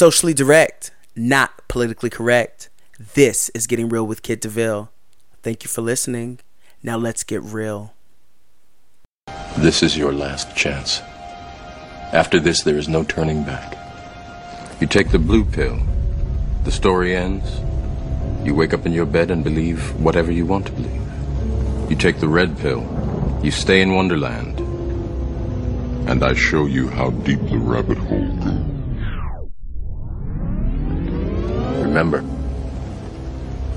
Socially direct, not politically correct. This is Getting Real with Kid DeVille. Thank you for listening. Now let's get real. This is your last chance. After this, there is no turning back. You take the blue pill, the story ends. You wake up in your bed and believe whatever you want to believe. You take the red pill, you stay in Wonderland. And I show you how deep the rabbit hole goes. Remember,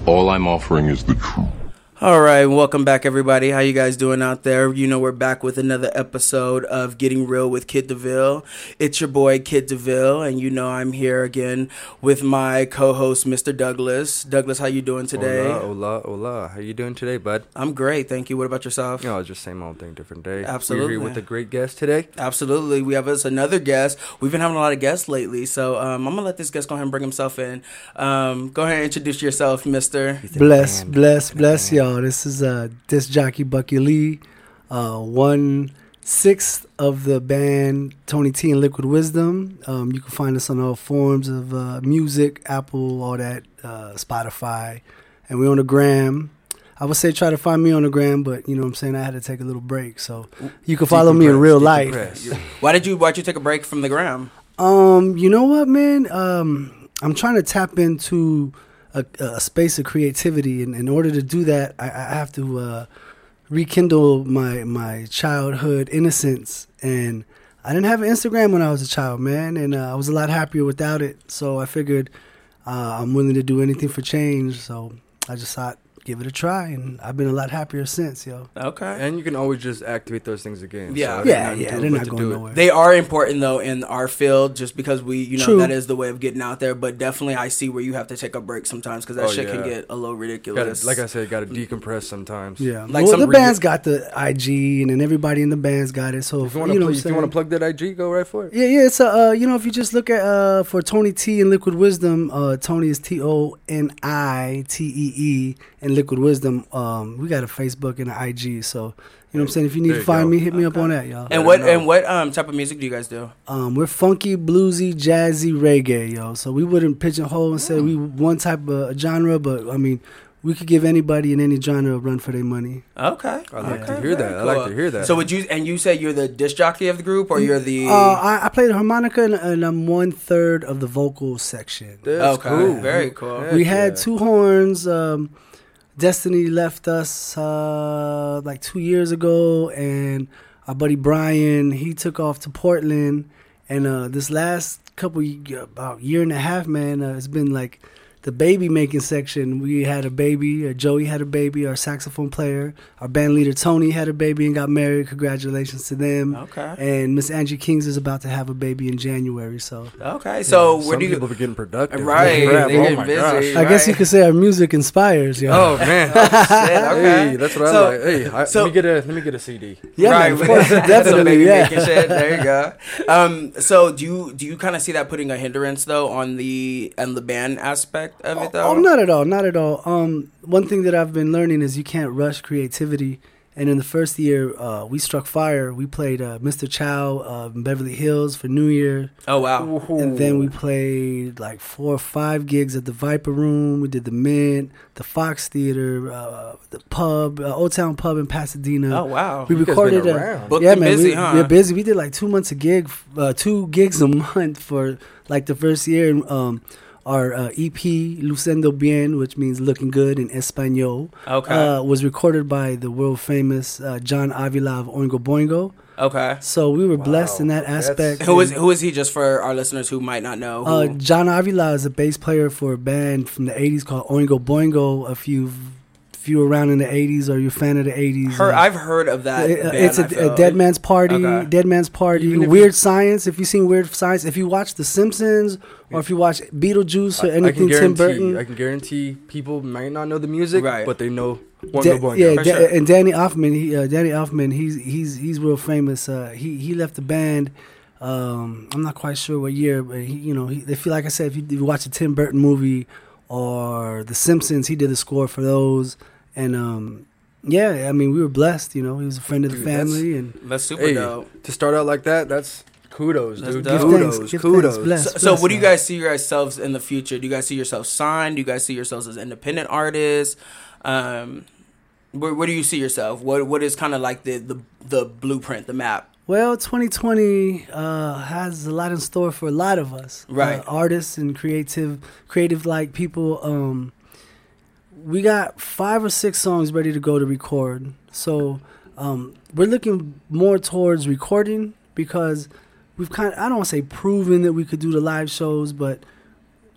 all I'm offering is the truth. All right, welcome back, everybody. How you guys doing out there? You know we're back with another episode of Getting Real with Kid DeVille. It's your boy Kid DeVille, and you know I'm here again with my co-host Mr. Douglas. Douglas, how you doing today? Hola, hola, hola. How you doing today, bud? I'm great, thank you. What about yourself? You know, just same old thing, different day. Absolutely. We're here with a great guest today. Absolutely. We have us another guest. We've been having a lot of guests lately, so um, I'm gonna let this guest go ahead and bring himself in. Um, go ahead and introduce yourself, Mister. Bless, band. bless, The bless band. Y'all. This is uh disc jockey Bucky Lee, uh one sixth of the band Tony T and Liquid Wisdom. Um, you can find us on all forms of uh, music, Apple, all that, uh, Spotify, and we're on the gram. I would say try to find me on the gram, but you know what I'm saying I had to take a little break, so you can follow me in real life. Why did you Why'd you take a break from the gram? Um, you know what, man? Um, I'm trying to tap into a, a space of creativity, and in order to do that, I, I have to uh, rekindle my my childhood innocence. And I didn't have an Instagram when I was a child, man, and uh, I was a lot happier without it. So I figured uh, I'm willing to do anything for change. So I just thought, give it a try, and I've been a lot happier since, yo. Okay. And you can always just activate those things again. Yeah. So Yeah, yeah, they're but not to going do it. nowhere. They are important though in our field, just because we, you know, True. that is the way of getting out there. But definitely, I see where you have to take a break sometimes because that Oh, shit can get a little Gotta, ridiculous. like I said, got to decompress sometimes. Yeah, Like like some the regu- band's got the IG, and then everybody in the band's got it. So If you want to, know what if you want to plug that IG, go right for it. Yeah, yeah. It's a uh, you know if you just look at uh for Tony T and Liquid Wisdom, uh Tony is T O N I T E E and Liquid Wisdom. Um, we got a Facebook and an IG. So you know what I'm saying. If you need There to you find go. me, hit me up on that, y'all. and what and what um type of music do you guys do? Um, we're funky, bluesy, jazzy, reggae, yo. So we wouldn't pigeonhole and say we one type of genre, but I mean, we could give anybody in any genre a run for their money. Okay, I like okay, to hear that. very I like to hear that. So would you and you say you're the disc jockey of the group, or you're the? Uh, I, I play the harmonica and, and I'm one third of the vocal section. That's okay, cool. very cool. Heck we had yeah. two horns. Um, Destiny left us uh, like two years ago, and our buddy Brian he took off to Portland. And uh, this last couple about year and a half, man, uh, it's been like the baby making section. We had a baby. Uh, Joey had a baby. Our saxophone player, our band leader Tony had a baby and got married. Congratulations to them. Okay. And Miss Angie Kings is about to have a baby in January. So Okay, so where Some do you? people be getting productive. Right, Crap, oh my busy. gosh. I guess you could say our music inspires, yo. Oh man. Shit, okay. Hey, that's what So- I like. Hey, I, so- let me get a let me get a CD. Yeah, right, man, of course, some definitely, baby yeah. making shit. There you go. Um, so do you do you kind of see that putting a hindrance though on the and the band aspect of it though? Oh, not at all, not at all. Um, one thing that I've been learning is you can't rush creativity. And in the first year, uh, we struck fire. We played uh, Mr. Chow uh, in Beverly Hills for New Year, Oh wow. and then we played like four or five gigs at the Viper Room. We did the Mint, the Fox Theater, uh, the pub, uh, Old Town Pub in Pasadena. Oh wow. We You recorded been a around. Booked yeah, man. busy, we, huh? We're busy. We did like two months a gig, uh, two gigs a month for like the first year. And, um, our uh, EP Luciendo Bien, which means looking good in Espanol, Okay. uh, was recorded by the world famous uh, John Avila of Oingo Boingo. okay. So we were blessed in that That's- aspect. Who is who is he? Just for our listeners who might not know. uh, Who, John Avila is a bass player for a band from the '80s called Oingo Boingo. A you've if you were around in the '80s or you're a fan of the '80s, Heard, uh, I've heard of that. it- band, it's a, feel. a Dead Man's Party. Okay. Dead Man's Party. Weird Science. If you've seen Weird Science, if you watch The Simpsons, or if you watch Beetlejuice or I- I anything Tim Burton. I can guarantee people might not know the music, Right. but they know one Da- Boingo. yeah, Da- sure. and Danny Elfman. He, uh, Danny Elfman. He's he's he's real famous. Uh, he he left the band. Um, I'm not quite sure what year, but he, you know, he, if you like I said, if you, if you watch a Tim Burton movie or The Simpsons, he did the score for those. And um, yeah, I mean, we were blessed. You know, he was a friend of the Dude, that's- family, and That's super Hey, dope. to start out like that, that's Kudos, That's dude. dope. Give Kudos, thanks, give kudos. thanks, bless. So, so what do you guys see yourselves in the future? Do you guys see yourselves signed? Do you guys see yourselves as independent artists? Um, where, where do you see yourself? What what is kind of like the, the the blueprint, the map? Well, 2020 uh, has a lot in store for a lot of us, Right. Uh, artists and creative, creative like people. Um, we got five or six songs ready to go to record, so um, we're looking more towards recording because we've kind of, I don't want to say proven that we could do the live shows, but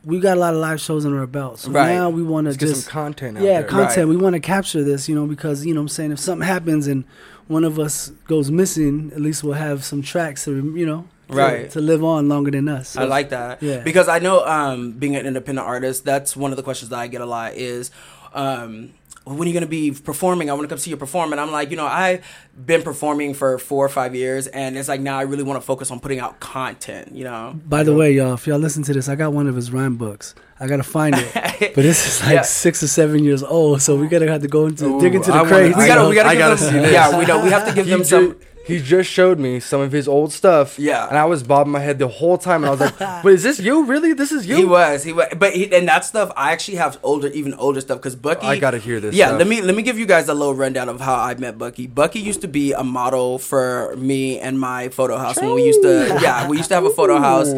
we got a lot of live shows under our belt. So Right. now we want to just some content out yeah, there. content. Right. We want to capture this, you know, because you know, what I'm saying if something happens and one of us goes missing, at least we'll have some tracks to, you know, to, Right. to live on longer than us. I like that. Yeah. Because I know um, being an independent artist, that's one of the questions that I get a lot is um, when are you going to be performing? I want to come see you perform. And I'm like, you know, I've been performing for four or five years. And it's like now I really want to focus on putting out content, you know? By the way, y'all, if y'all listen to this, I got one of his rhyme books. I gotta find it, but this is like Yeah. six or seven years old, so we gotta have to go into Ooh, dig into I the wanna- crates. We I gotta, we gotta, I give gotta them, see this. Yeah, we know. We have to give them some. He just showed me some of his old stuff. Yeah. And I was bobbing my head the whole time, and I was like, "But is this you? Really? This is you?" He was, he was, but he, and that stuff. I actually have older, even older stuff because Bucky. I gotta hear this Yeah, stuff. let me let me give you guys a little rundown of how I met Bucky. Bucky used to be a model for me and my photo house when we used to. Yeah, we used to have a photo house.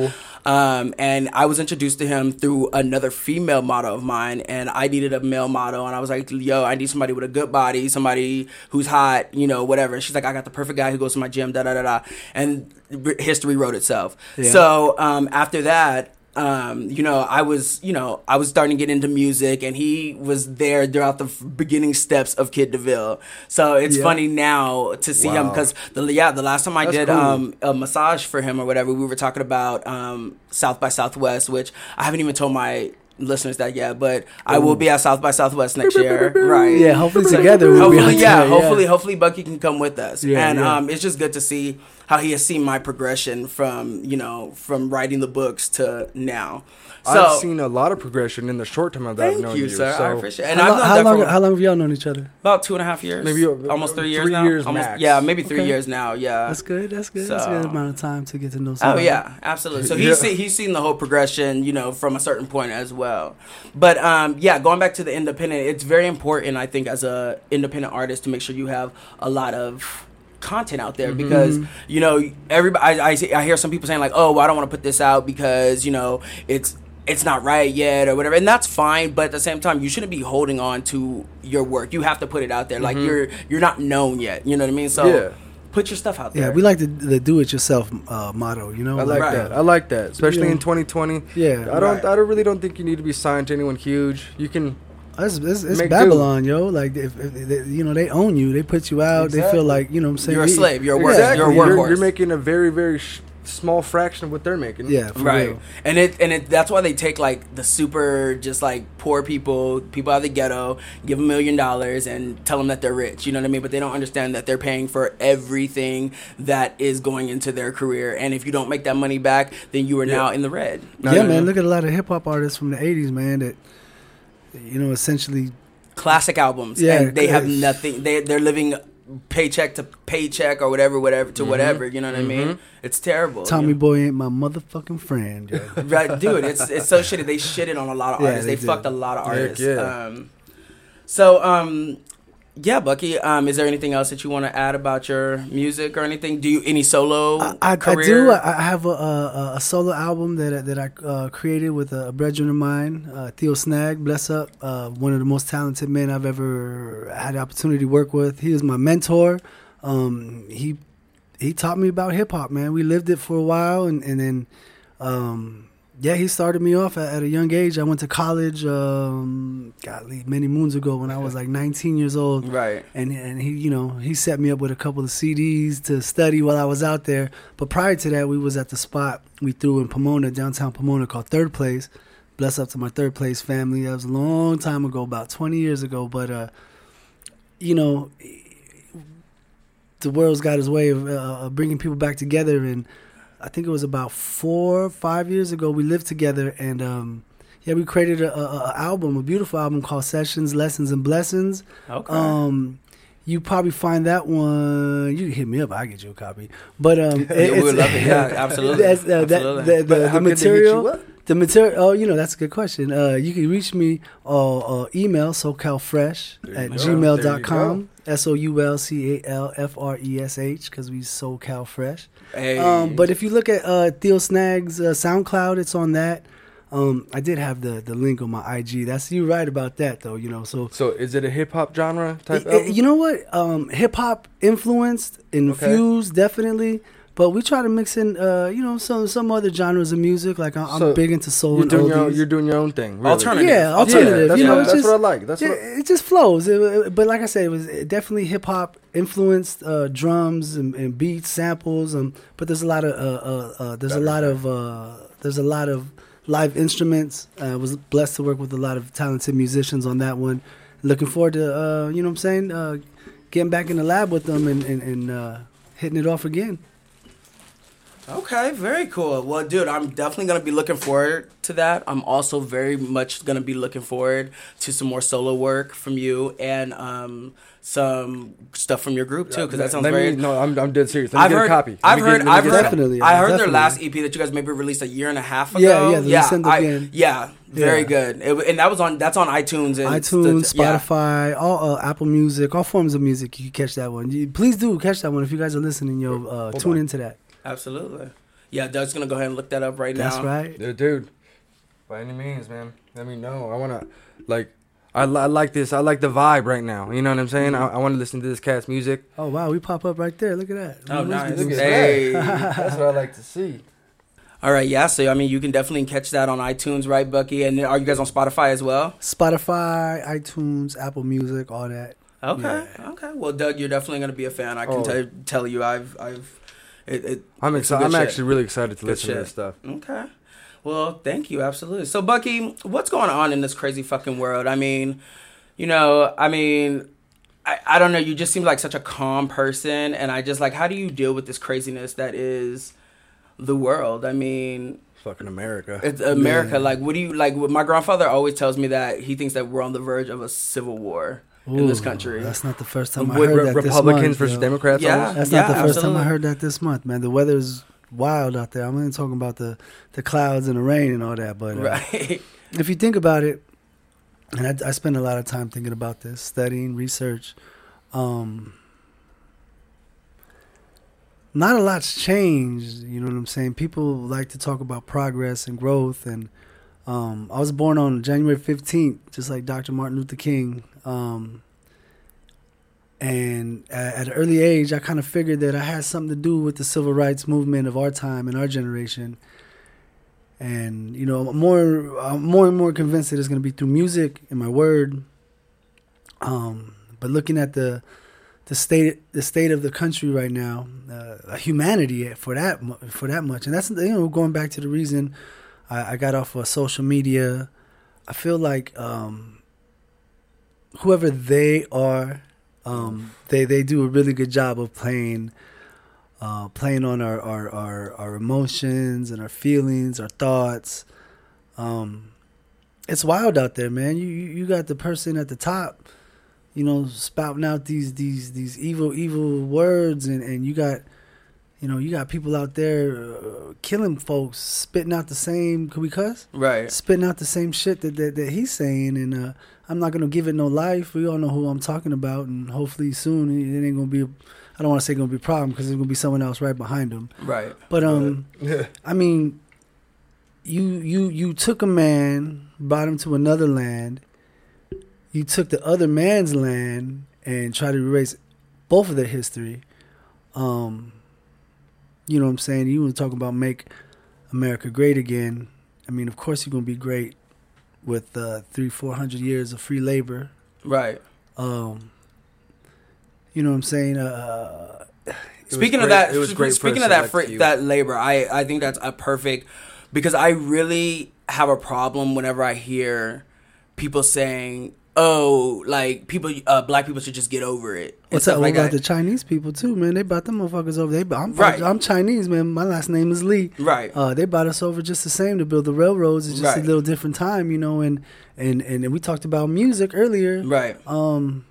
Um, and I was introduced to him through another female model of mine, and I needed a male model, and I was like, "Yo, I need somebody with a good body, somebody who's hot, you know, whatever." She's like, "I got the perfect guy who goes to my gym, da da da da," and history wrote itself. Yeah. So um, after that, um, you know, I was, you know, I was starting to get into music, and he was there throughout the beginning steps of Kid DeVille. So it's Yeah. funny now to see him because the yeah, the last time I That's did cool. um, a massage for him or whatever, we were talking about um, South by Southwest, which I haven't even told my listeners that yet, but I will be at South by Southwest next year, right? Yeah, hopefully together we'll hopefully, yeah, there, hopefully, hopefully Bucky can come with us, Yeah, and yeah. um, it's just good to see how he has seen my progression from you know from writing the books to now. So I've seen a lot of progression in the short time that I've known you, you, sir. I so- appreciate it. And how, I've lo- how long? for How long have y'all known each other? about two and a half years, Maybe, almost three years three now. years almost, max. yeah, maybe three Okay. years now. Yeah, That's good. That's good. That's a good amount of time to get to know Oh yeah, absolutely. So Yeah. he's seen, he's seen the whole progression, you know, from a certain point as well. But um, yeah, going back to the independent, it's very important, I think, as a independent artist to make sure you have a lot of content out there mm-hmm. because you know everybody. I, I, see- I hear some people saying like, oh, well, I don't want to put this out because you know it's it's not right yet or whatever and that's fine but at the same time you shouldn't be holding on to your work you have to put it out there like mm-hmm. you're you're not known yet you know what i mean so Yeah. put your stuff out there Yeah, we like the, the do-it-yourself uh, motto. You know, I like Right. that. Uh, I like that, especially Yeah. in 2020. Yeah, I don't. right. I don't really don't think you need to be signed to anyone huge. You can. It's, it's, it's Make Babylon, yo. Like, if, if they, you know, they own you. They put you out. They feel like, you know what I'm saying? you're a slave you're a work Exactly. you're a You're, workhorse you're making a very very sh- small fraction of what they're making. Yeah, for right real. and it and it that's why they take like the super just like poor people people out of the ghetto give them a million dollars and tell them that they're rich you know what i mean but they don't understand that they're paying for everything that is going into their career and if you don't make that money back then you are now in the red No, yeah, no, man. no. Look at a lot of hip hop artists from the '80s, man. That you know, essentially, classic albums Yeah, and they have nothing they, they're living paycheck to paycheck or whatever whatever to whatever you know what i mean it's terrible you Tommy know? Boy ain't my motherfucking friend. Yo. right, dude. It's it's so shitty. They shitted on a lot of Yeah, artists. they they fucked a lot of Heck artists. yeah. Um, so um, yeah, Bucky. Um, is there anything else that you want to add about your music or anything? Do you any solo I, I, I do. I, I have a, a, a solo album that I- that I uh, created with a, brethren of mine, uh, Theo Snag. Bless up, uh, one of the most talented men I've ever had the opportunity to work with. He was my mentor. Um, he he taught me about hip hop, man. We lived it for a while, and and then. Um, yeah, he started me off at, at a young age. I went to college, um, golly, many moons ago when I was like 19 years old right. and and he you know he set me up with a couple of CDs to study while I was out there. But prior to that, we was at the spot we threw in Pomona, downtown Pomona, called Third Place. Bless up to my Third Place family. That was a long time ago, about twenty years ago. But uh, you know, the world's got its way of uh, of bringing people back together, and I think it was about four, five years ago we lived together, and um, yeah, we created a, a, a album, a beautiful album called Sessions, Lessons, and Blessings. Okay. Um, you probably find that one. You can hit me up. I will get you a copy. But um, it- Yeah, we would love it. Yeah, absolutely. That's, uh, that- the, the, But the how could they hit you material. up? The material. Oh, you know that's a good question. Uh, you can reach me uh, uh, email socalfresh There you at go. gmail.com. S o u l c a l f r e s h because we SoCal Fresh. Hey. Um, but if you look at uh, Theo Snag's uh, SoundCloud, it's on that. Um, I did have the the link on my IG. That's you right about that though. You know, so So is it a hip hop genre type Y- album? You know what? Um, Hip hop influenced, infused, definitely. But we try to mix in, uh, you know, some some other genres of music. Like I- I'm So, big into soul you're and doing your own, you're doing your own thing. Really. Alternative. yeah, Yeah, alternative. that's you know, what, that's just, what I like. That's yeah, what. it just flows. It- it- but like I said, it was definitely hip hop influenced uh, drums and, and beats, samples. Um, but there's a lot of uh, uh, uh, there's a lot of uh, there's a lot of live instruments. Uh, I was blessed to work with a lot of talented musicians on that one. Looking forward to uh, you know what I'm saying, uh, getting back in the lab with them and and, and uh, hitting it off again. Okay, very cool. Well, dude, I'm definitely gonna be looking forward to that. I'm also very much gonna be looking forward to some more solo work from you and um, some stuff from your group too, because that sounds Let very. me, no, I'm, I'm dead serious. Let I've heard. a copy. I've me get- heard. I've heard. Definitely, I yeah, heard their last EP that you guys maybe released a year and a half ago. Yeah, yeah, the Descend I- Again. yeah, very Yeah. good. It, and that was on. That's on iTunes and iTunes, yeah. Spotify, all uh, Apple Music, all forms of music. You can catch that one. You, please do catch that one if you guys are listening. Yo, uh, tune on. into that. Absolutely. Yeah, Doug's gonna go ahead and look that up right That's now. That's right. Yeah, dude. By any means, man. Let me know. I wanna like. I, li- I like this. I like the vibe right now. You know what I'm saying? Mm-hmm. I, I want to listen to this cat's music. Oh wow, we pop up right there. Look at that. Oh, We nice. listening to Hey. That's what I like to see. All right, yeah. So I mean, you can definitely catch that on iTunes, right, Bucky? And are you guys on Spotify as well? Spotify, iTunes, Apple Music, all that. Okay, okay. Well, Doug, you're definitely gonna be a fan. I can Oh. tell tell you, I've, I've, it. it I'm excited. I'm shit. actually really excited to Good listen to this stuff. Okay. Well, thank you. Absolutely. So, Bucky, what's going on in this crazy fucking world? I mean, you know, I mean, I, I don't know. You just seem like such a calm person. And I just like, how do you deal with this craziness that is the world? I mean, Fucking America. it's America. Yeah. Like, what do you like? My grandfather always tells me that he thinks that we're on the verge of a civil war in this country. That's not the first time I With heard Re- that this Republicans month, versus yo. Democrats. Yeah. almost? That's Yeah, not the first time. I heard that this month, man. The weather's wild out there. I'm only talking about the, the clouds and the rain and all that, but uh, right. if you think about it, and I, I spend a lot of time thinking about this, studying, research. Um, not a lot's changed. You know what I'm saying? People like to talk about progress and growth. And um, I was born on January 15th, just like Dr. Martin Luther King. Um, and at, at an early age, I kind of figured that I had something to do with the civil rights movement of our time and our generation and you know more I'm more and more convinced that it's going to be through music and my word um but looking at the the state the state of the country right now uh, humanity for that for that much and that's you know going back to the reason I, I got off of social media I feel like um whoever they are um they they do a really good job of playing uh, playing on our, our, our, our emotions and our feelings, our thoughts. Um, it's wild out there, man. You, you got the person at the top, you know, spouting out these these these evil evil words, and, and you got, you know, you got people out there uh, killing folks, spitting out the same. Can we cuss? Right. spitting out the same shit that, that, that he's saying and uh, I'm not gonna give it no life. We all know who I'm talking about and hopefully soon it ain't gonna be a, I don't want to say gonna be a problem because there's gonna be someone else right behind him. Right. But um, yeah. I mean, you you you took a man, brought him to another land. You took the other man's land and tried to erase both of their history. Um, you know what I'm saying? You want to talk about make America great again? I mean, of course you're gonna be great with uh, three, four hundred years of free labor. Right. Um, you know what I'm saying? Uh, Speaking of that, it was great speaking of that, fr- that labor, I I think that's a perfect because I really have a problem whenever I hear people saying, "Oh, like people, uh, black people should just get over it." What's up? Like about that. the Chinese people too, man? They brought them motherfuckers over. They, I'm, Right. I'm Chinese, man. My last name is Lee. Right. Uh, they brought us over just the same to build the railroads. It's just Right. a little different time, you know. And and and we talked about music earlier. right. Um,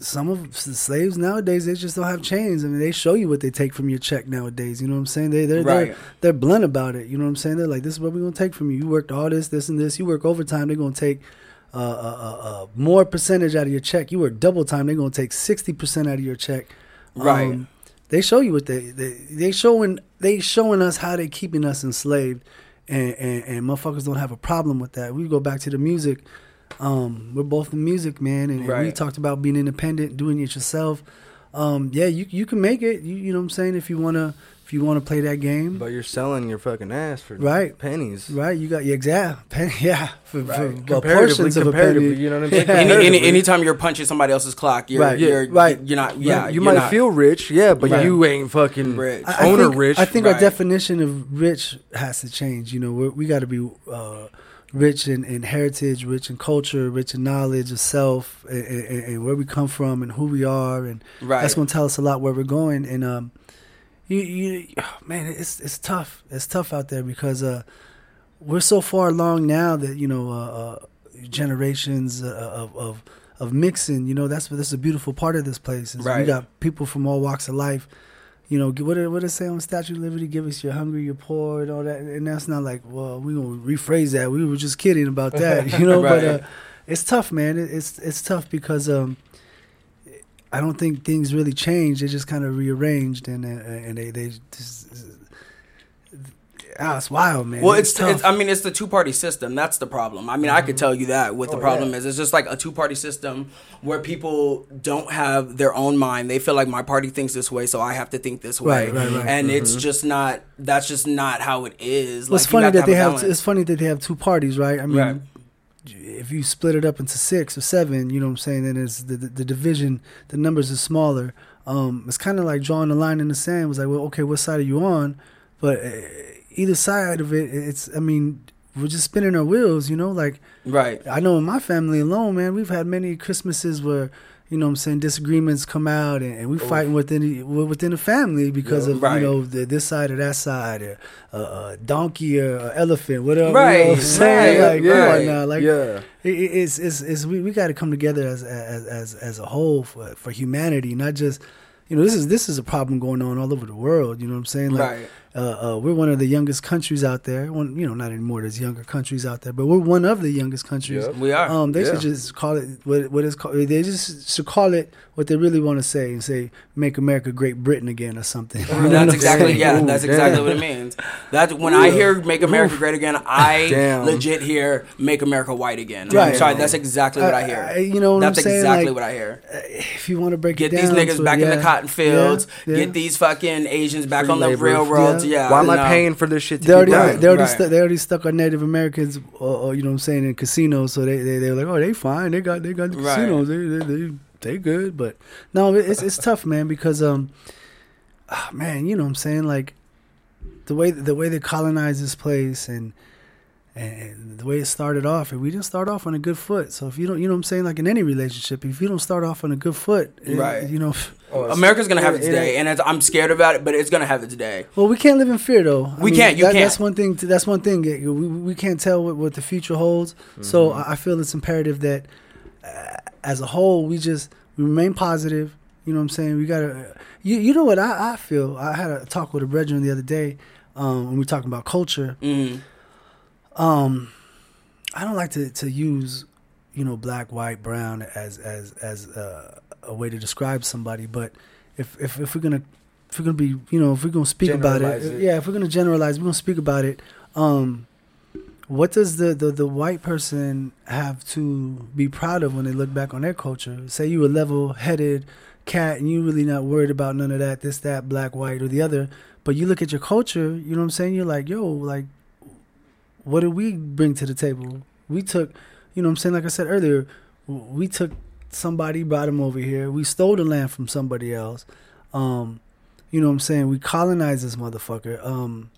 some of the slaves nowadays they just don't have chains. I mean, they show you what they take from your check nowadays. You know what I'm saying? They they're Right. they're, they're blunt about it. You know what I'm saying? They're like, this is what we're gonna take from you. You worked all this, this, and this. You work overtime, they're gonna take. Uh, uh, uh, more percentage out of your check. You work double time. They're gonna take sixty percent out of your check. Um, Right. they show you what they they they showing they showing us how they keeping us enslaved, and, and and motherfuckers don't have a problem with that. We go back to the music. Um, we're both in music, man, and, and we talked about being independent, doing it yourself. Um, yeah, you you can make it. You you know what I'm saying? If you wanna if you wanna play that game, But you're selling your fucking ass for Right. pennies. right? You got yeah, exactly. Yeah, for, for well, portions of a penny. you know what I'm saying? Yeah. Any, any, anytime you're punching somebody else's clock, you're, Right. you're Yeah. Right. You're not. Yeah, you might not- feel rich, yeah, but Right. you ain't fucking Rich. I- I owner think, rich. I think Right. our definition of rich has to change. You know, we're, we got to be uh, rich in, in heritage, rich in culture, rich in knowledge of self, and, and, and where we come from, and who we are, and Right. that's going to tell us a lot where we're going. And um, you, you, man, it's it's tough. It's tough out there because uh, we're so far along now that you know uh, uh, generations uh, of, of of mixing. You know, that's that's a beautiful part of this place. Is We got people from all walks of life. You know, what did, what did it say on Statue of Liberty? Give us your hungry, your poor, and all that. And that's not like, well, we gonna rephrase that. We were just kidding about that, you know. But uh, it's tough, man. It, it's it's tough because um, I don't think things really changed. They just kind of rearranged, and uh, and they they just. Ah, it's wild, man. Well, it's, tough. it's I mean it's the two party system. That's the problem. I mean, I could tell you that what the Oh, problem yeah. is. It's just like a two party system where people don't have their own mind. They feel like my party thinks this way, so I have to think this way. Right, right, right. And it's just not. That's just not how it is. Well, it's Like, you funny that they have. It's funny that they have two parties, right? I mean. If you split it up into six or seven, you know what I'm saying? Then it's the the, the division, the numbers are smaller. Um, it's kind of like drawing a line in the sand. It was like, well, okay, what side are you on? But uh, either side of it, it's. I mean, we're just spinning our wheels, you know. Like right. I know in my family alone, man, we've had many Christmases where. You know what I'm saying? Disagreements come out and, and we fighting within the, within the family because Yeah. of, Right. you know, the, this side or that side or uh, uh, donkey or uh, elephant, whatever. Right, You know what I'm saying? right, Like, yeah, come on now. Like, yeah. it- it's, it's, it's, we, we got to come together as, as, as, as a whole for, for humanity, not just, you know, this is, this is a problem going on all over the world. You know what I'm saying? Like, Right. Uh, uh, we're one of the youngest countries out there. One, you know, not anymore. There's younger countries out there, but we're one of the youngest countries. Yep. We are. Um, they Yeah. should just call it what what is called. They just should call it what they really want to say and say "Make America Great Britain again" or something. You know That's exactly yeah. Ooh, that's damn. exactly what it means. That's when I hear "Make America Great Again," I Damn. legit hear "Make America White Again." Right. I'm sorry, that's exactly what I, hear. I- you know what that's I'm saying? exactly Like, what I hear. If you want to break Get it these down, niggas to- back in the cotton fields. yeah, yeah. Get these fucking Asians back Free on the labor. railroads. Yeah. Yeah. Why am I paying for this shit to They already, get Right, they already, right. stu- they already stuck on Native Americans, or, or, you know what I'm saying, in casinos. So they, they, they were like, oh, they fine. They got, they got the Right. casinos. They, they, they, they good. But no, it's, it's tough, man, because, um, ah, man, you know what I'm saying? Like, the way, the way they colonized this place and, and the way it started off, and we didn't start off on a good foot. So if you don't, you know what I'm saying, like in any relationship, if you don't start off on a good foot, it- Right. you know, Oh, America's gonna have it- its it day, and it's, I'm scared about it, but it's gonna have its day. Well, we can't live in fear, though. I We can't, you that- can't. That's one thing. To, that's one thing. We, we can't tell what, what the future holds. So I I feel it's imperative that, uh, as a whole, we just we remain positive. You know what I'm saying? We gotta. You you know what I, I feel? I had a talk with a brethren the other day um, when we were talking about culture. Mm. Um, I don't like to, to use, you know, black, white, brown as as as uh, a way to describe somebody. But if if, if we're gonna if we're gonna be, you know, if we're gonna speak about it, it. yeah, if we're gonna generalize, we're gonna speak about it. Um, what does the, the the white person have to be proud of when they look back on their culture? Say you a level headed cat and you really not worried about none of that, this, that, black, white, or the other. But you look at your culture, you know what I'm saying? You're like, yo, like what did we bring to the table? We took, you know I'm saying? Like I said earlier, we took somebody, brought them over here. We stole the land from somebody else. Um, you know what I'm saying? We colonized this motherfucker. Um,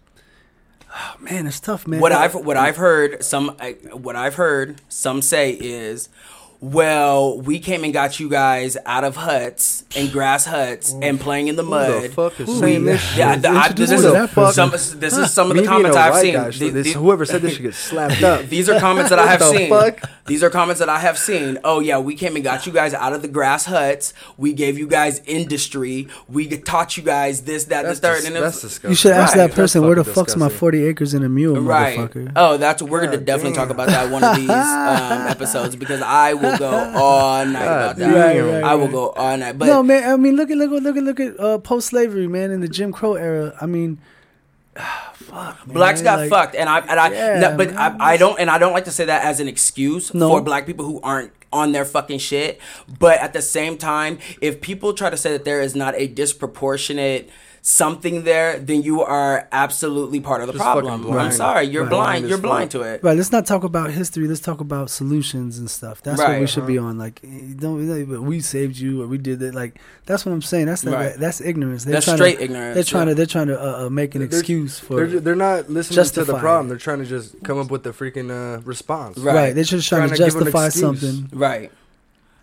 ah, man, it's tough, man. What I've what I've heard some what I've heard some say is, well, we came and got you guys out of huts and grass huts and playing in the mud. Who the fuck is Who saying this shit? Yeah, the, I, this is me that some, this is some of the comments I've seen. guy, so The- this- the- whoever said this should get slapped up. These are comments that I have the seen. fuck? These are comments that I have seen. Oh yeah, we came and got you guys out of the grass huts. We gave you guys industry. We taught you guys this, that, That's, the third. dis- and that's it's disgusting. You should ask Right. that person where the That's fuck's my forty acres and a mule, right. motherfucker. Oh, that's we're gonna God definitely talk about that one of these um, episodes because I will go all night about that. Right, right, I will right. go all night. But no, man. I mean, look at look at look at look at uh, post slavery, man. In the Jim Crow era, I mean, fuck, man. blacks got like- fucked, and I and I, Yeah, no, but man. I, I don't and I don't like to say that as an excuse No. for black people who aren't on their fucking shit. But at the same time, if people try to say that there is not a disproportionate something there, then you are absolutely part of the Just problem. fucking I'm sorry, you're Right. blind. Blind You're blind to it. Right, let's not talk about history. Let's talk about solutions and stuff. That's what we Right. should be on. Like, eh, don't like, but we saved you or we did it. Like, that's what I'm saying. That's not, Right. that's ignorance. They're That's trying straight to, ignorance, They're trying yeah. to they're trying to uh, uh, make an They're- excuse for They're, they're not listening Justify to the problem. They're trying to just come up with the freaking uh, response. Right. right. They're just trying, Trying to to justify something. Right.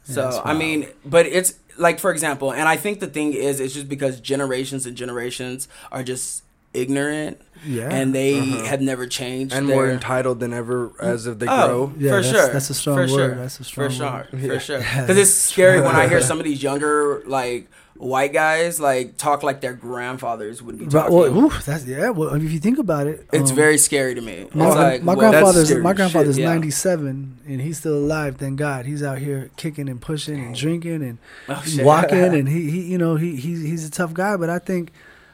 So that's I mean, but it's like for example, and I think the thing is, it's just because generations and generations are just ignorant, Yeah. and they Uh-huh. have never changed, And their- more entitled than ever as if they Oh, grow. Yeah, for that's- sure. that's a strong for word. Sure. That's a strong for sure. word. Yeah. For sure. Because it's scary when I hear some of these younger like white guys like talk like their grandfathers would be Right, talking. well, oof, that's yeah. Well, if you think about it, it's um, very scary to me. It's My, like, my well, grandfather's my grandfather's shit, yeah. 97 and he's still alive. Thank God. He's out here kicking and pushing and drinking and Oh, walking and he, he you know he he's he's a tough guy. But I think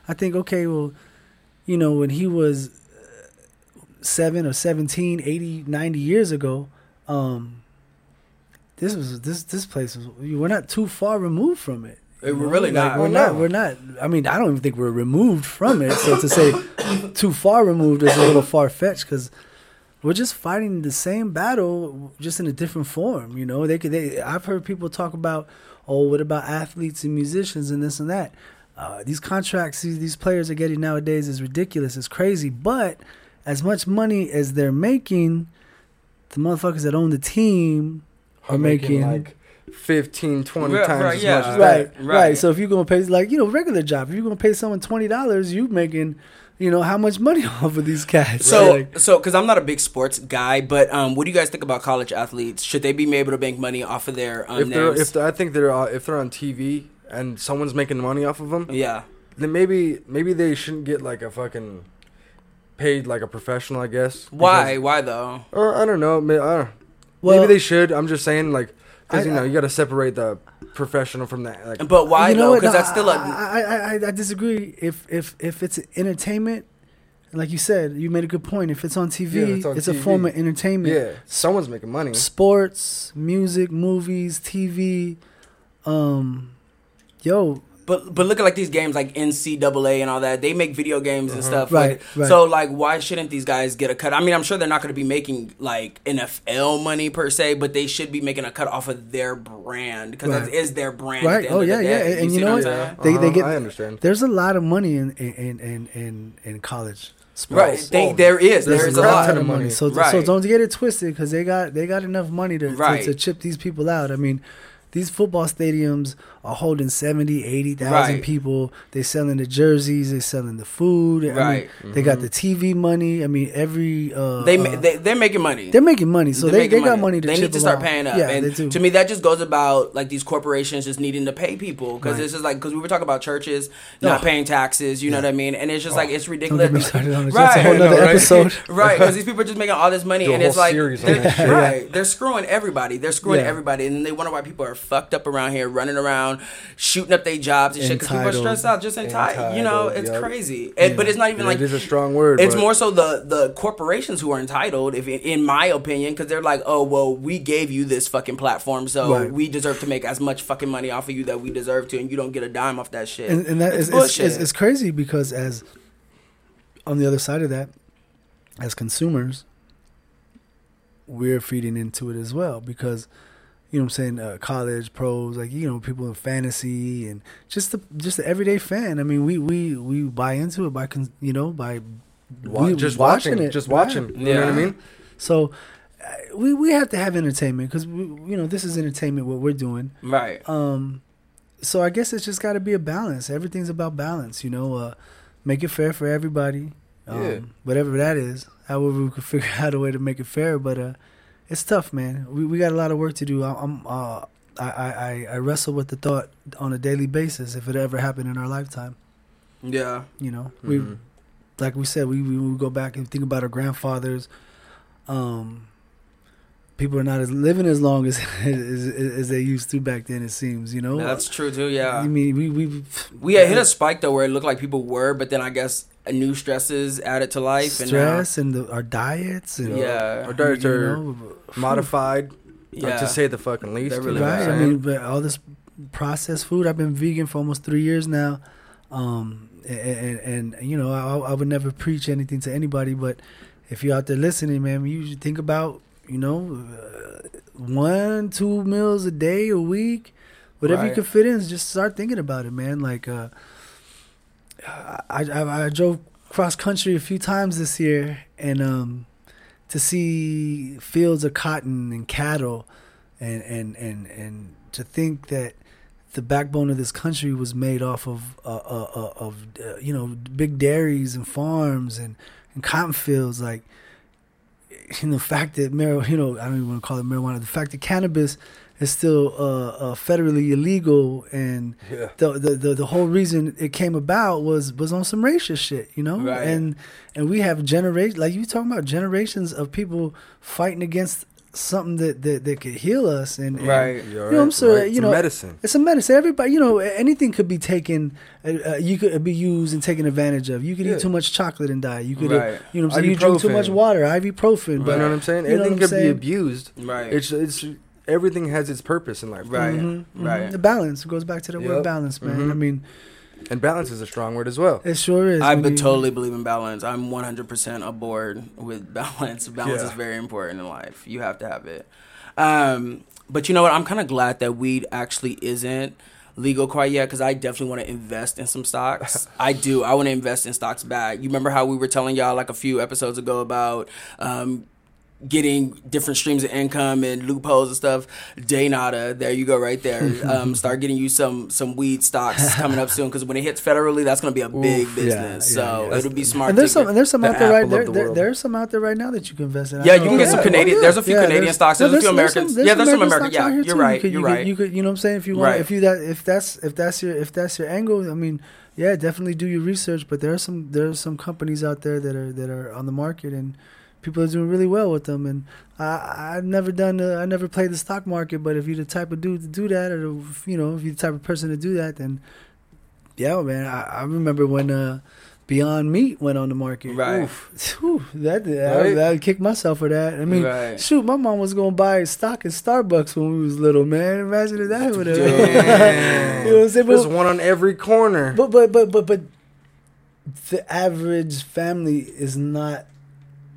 I think okay, well, you know when he was uh, seven or 17, 80, 90 years ago, um, this was this this place was we're not too far removed from it. We're know? really Like, not. We're not. no. We're not. I mean, I don't even think we're removed from it. So to say too far removed is a little far fetched because we're just fighting the same battle, just in a different form. You know, they could. They, I've heard people talk about, oh, what about athletes and musicians and this and that. Uh, these contracts these, these players are getting nowadays is ridiculous. It's crazy. But as much money as they're making, the motherfuckers that own the team are, making, like 15, 20 Right, times right, as yeah. much as right, that. right, Right. So if you're gonna pay like you know regular job, if you're gonna pay someone twenty dollars, you're making you know how much money off of these cats? So, Like, so because I'm not a big sports guy, but um, what do you guys think about college athletes? Should they be able to make money off of their um, If they're, names? if they're, I think they're, uh, if they're on TV and someone's making money off of them, yeah, then maybe, maybe they shouldn't get like a fucking paid like a professional. I guess. why? Because- Why though? or I don't know. Maybe, I don't, Well- maybe they should. I'm just saying, like, because you know you got to separate the professional from that. Like, But why you know though? Because No, that's still a I, I, I, I disagree. If if if it's entertainment, like you said, you made a good point. If it's on TV, Yeah, it's, it's a form of entertainment. yeah, someone's making money. Sports, music, movies, TV. Um, yo, But but look at like these games like NCAA and all that. They make video games and stuff. Right, like, right. So like, why shouldn't these guys get a cut? I mean, I'm sure they're not going to be making like NFL money per se, but they should be making a cut off of their brand because Right. that is their brand. right? the Oh yeah, yeah. And, and see you know I'm what? saying? They they Uh-huh, get. I understand. There's a lot of money in in in in in college. Right. sports. They, there is. There's There is a a lot. ton of money. So, so Right. don't get it twisted because they got they got enough money to, to- to chip these people out. I mean, these football stadiums are holding 70, 80,000 Right. people. They're selling the jerseys, They're selling the food. I mean, Right. they got the TV money. I mean, every uh, They, uh, ma- they they're making money. they're making money, so They're they, making they got money to They chip need to start along. paying up. Yeah, and they do. to me, that just goes about like these corporations just needing to pay people because Right. it's just like because we were talking about churches not Oh. paying taxes. You know what I mean? And it's just like it's Don't ridiculous. get me started on it. Right. That's a whole I know, nother right? episode. Right, because these people are just making all this money, Do and it's like, they're- right? They're screwing everybody. They're screwing Yeah. everybody, and they wonder why people are fucked up around here, running around, shooting up their jobs and shit. Because people are stressed out, just entitled. You know, it's yup. crazy. And, But it's not even Yeah, like it is a strong word. it's but- more so the the corporations who are entitled, if in my opinion, because they're like, oh well, we gave you this fucking platform, so Right. we deserve to make as much fucking money off of you that we deserve to, and you don't get a dime off that shit. and, and that it's is it's, it's crazy because as on the other side of that, as consumers, we're feeding into it as well because you know what I'm saying uh, college pros like you know people in fantasy and just the just the everyday fan. I mean we we we buy into it by con- you know by Wa- we just watching, it, just right. watching. You know what I mean? So uh, we we have to have entertainment because you know this is entertainment what we're doing. right. Um, so I guess it's just got to be a balance. Everything's about balance, you know. Uh, make it fair for everybody. Um, Yeah. Whatever that is, however we could figure out a way to make it fair. But uh, it's tough, man. We we got a lot of work to do. I- I'm uh, I, I I- wrestle with the thought on a daily basis if it ever happened in our lifetime. Yeah. You know, we Mhm. like we said, we we go back and think about our grandfathers. Um, people are not as living as long as as, as they used to back then. It seems, you know. That's true too. Yeah. I mean, we we We had hit a spike though where it looked like people were, but then I guess new stresses added to life. And now, stress and, the, our diets and Yeah. Our diets you are know, modified, yeah. yeah. to say the fucking least. They're really right. I'm I mean, but all this processed food. I've been vegan for almost three years now, um, and, and, and you know, I, I would never preach anything to anybody, but if you're out there listening, man, you should think about, you know, uh, one, two meals a day, a week, whatever you can fit in. Just start thinking about it, man. Like, uh, I, I, I drove cross country a few times this year, and um, to see fields of cotton and cattle, and and and and to think that the backbone of this country was made off of uh, uh, uh, of uh, you know big dairies and farms and and cotton fields, like know, the fact that marijuana, you know, I don't even want to call it marijuana. The fact that cannabis is still uh, uh, federally illegal and yeah. the, the the the whole reason it came about was was on some racist shit, you know, Right. and and we have generations like you talking about generations of people fighting against something that that, that could heal us and, and Right. You know, I'm right, sorry, right. you It's know, medicine. It's a medicine. Everybody, you know, anything could be taken. Uh, uh, you could be used and taken advantage of. You could Yeah. eat too much chocolate and die. You could, uh, Right. you know, what I'm saying you drink too much water, ibuprofen. But You know what I'm saying? You know Anything could be abused. Right. It's it's everything has its purpose in life. Right. Mhm, mhm. Right. The balance it goes back to the word balance, man. Mhm. I mean, And balance is a strong word as well. it sure is. I when you- totally believe in balance. I'm 100% aboard with balance. Balance Yeah. is very important in life. You have to have it. Um, but you know what? I'm kind of glad that weed actually isn't legal quite yet because I definitely want to invest in some stocks. I do. I want to invest in stocks back. You remember how we were telling y'all like a few episodes ago about um, getting different streams of income and loopholes and stuff. Day nada, there you go, right there. Um, start getting you some some weed stocks coming up soon because when it hits federally, that's going to be a big Oof, business. yeah, so yeah. it'll be smart. And there's some, and there's some the out there right there. the there there's some out there right now that you can invest in. Yeah, you can get some. Canadian. Oh. There's a few Canadian there's- stocks. no, There's, a few there's Americans. yeah, there's some American Yeah, you're too. right. You could, you're you right. Could, you could, you know what I'm saying? If you want, Right. if you that, if that's, if that's your, if that's your angle, I mean, yeah, definitely do your research. But there are some, there are some companies out there that are that are on the market, and people are doing really well with them. And I, I've never done, uh, I never played the stock market. But if you're the type of dude to do that, or if, you know, if you're the type of person to do that, then yeah, man. I, I remember when. uh Beyond Meat went on the market. Right. Oof. That Right. I, I kicked myself for that. I mean, Right. shoot, my mom was gonna buy stock in Starbucks when we was little, man. Imagine if that would have. You know what I'm saying? There's one on every corner. but but but but but the average family is not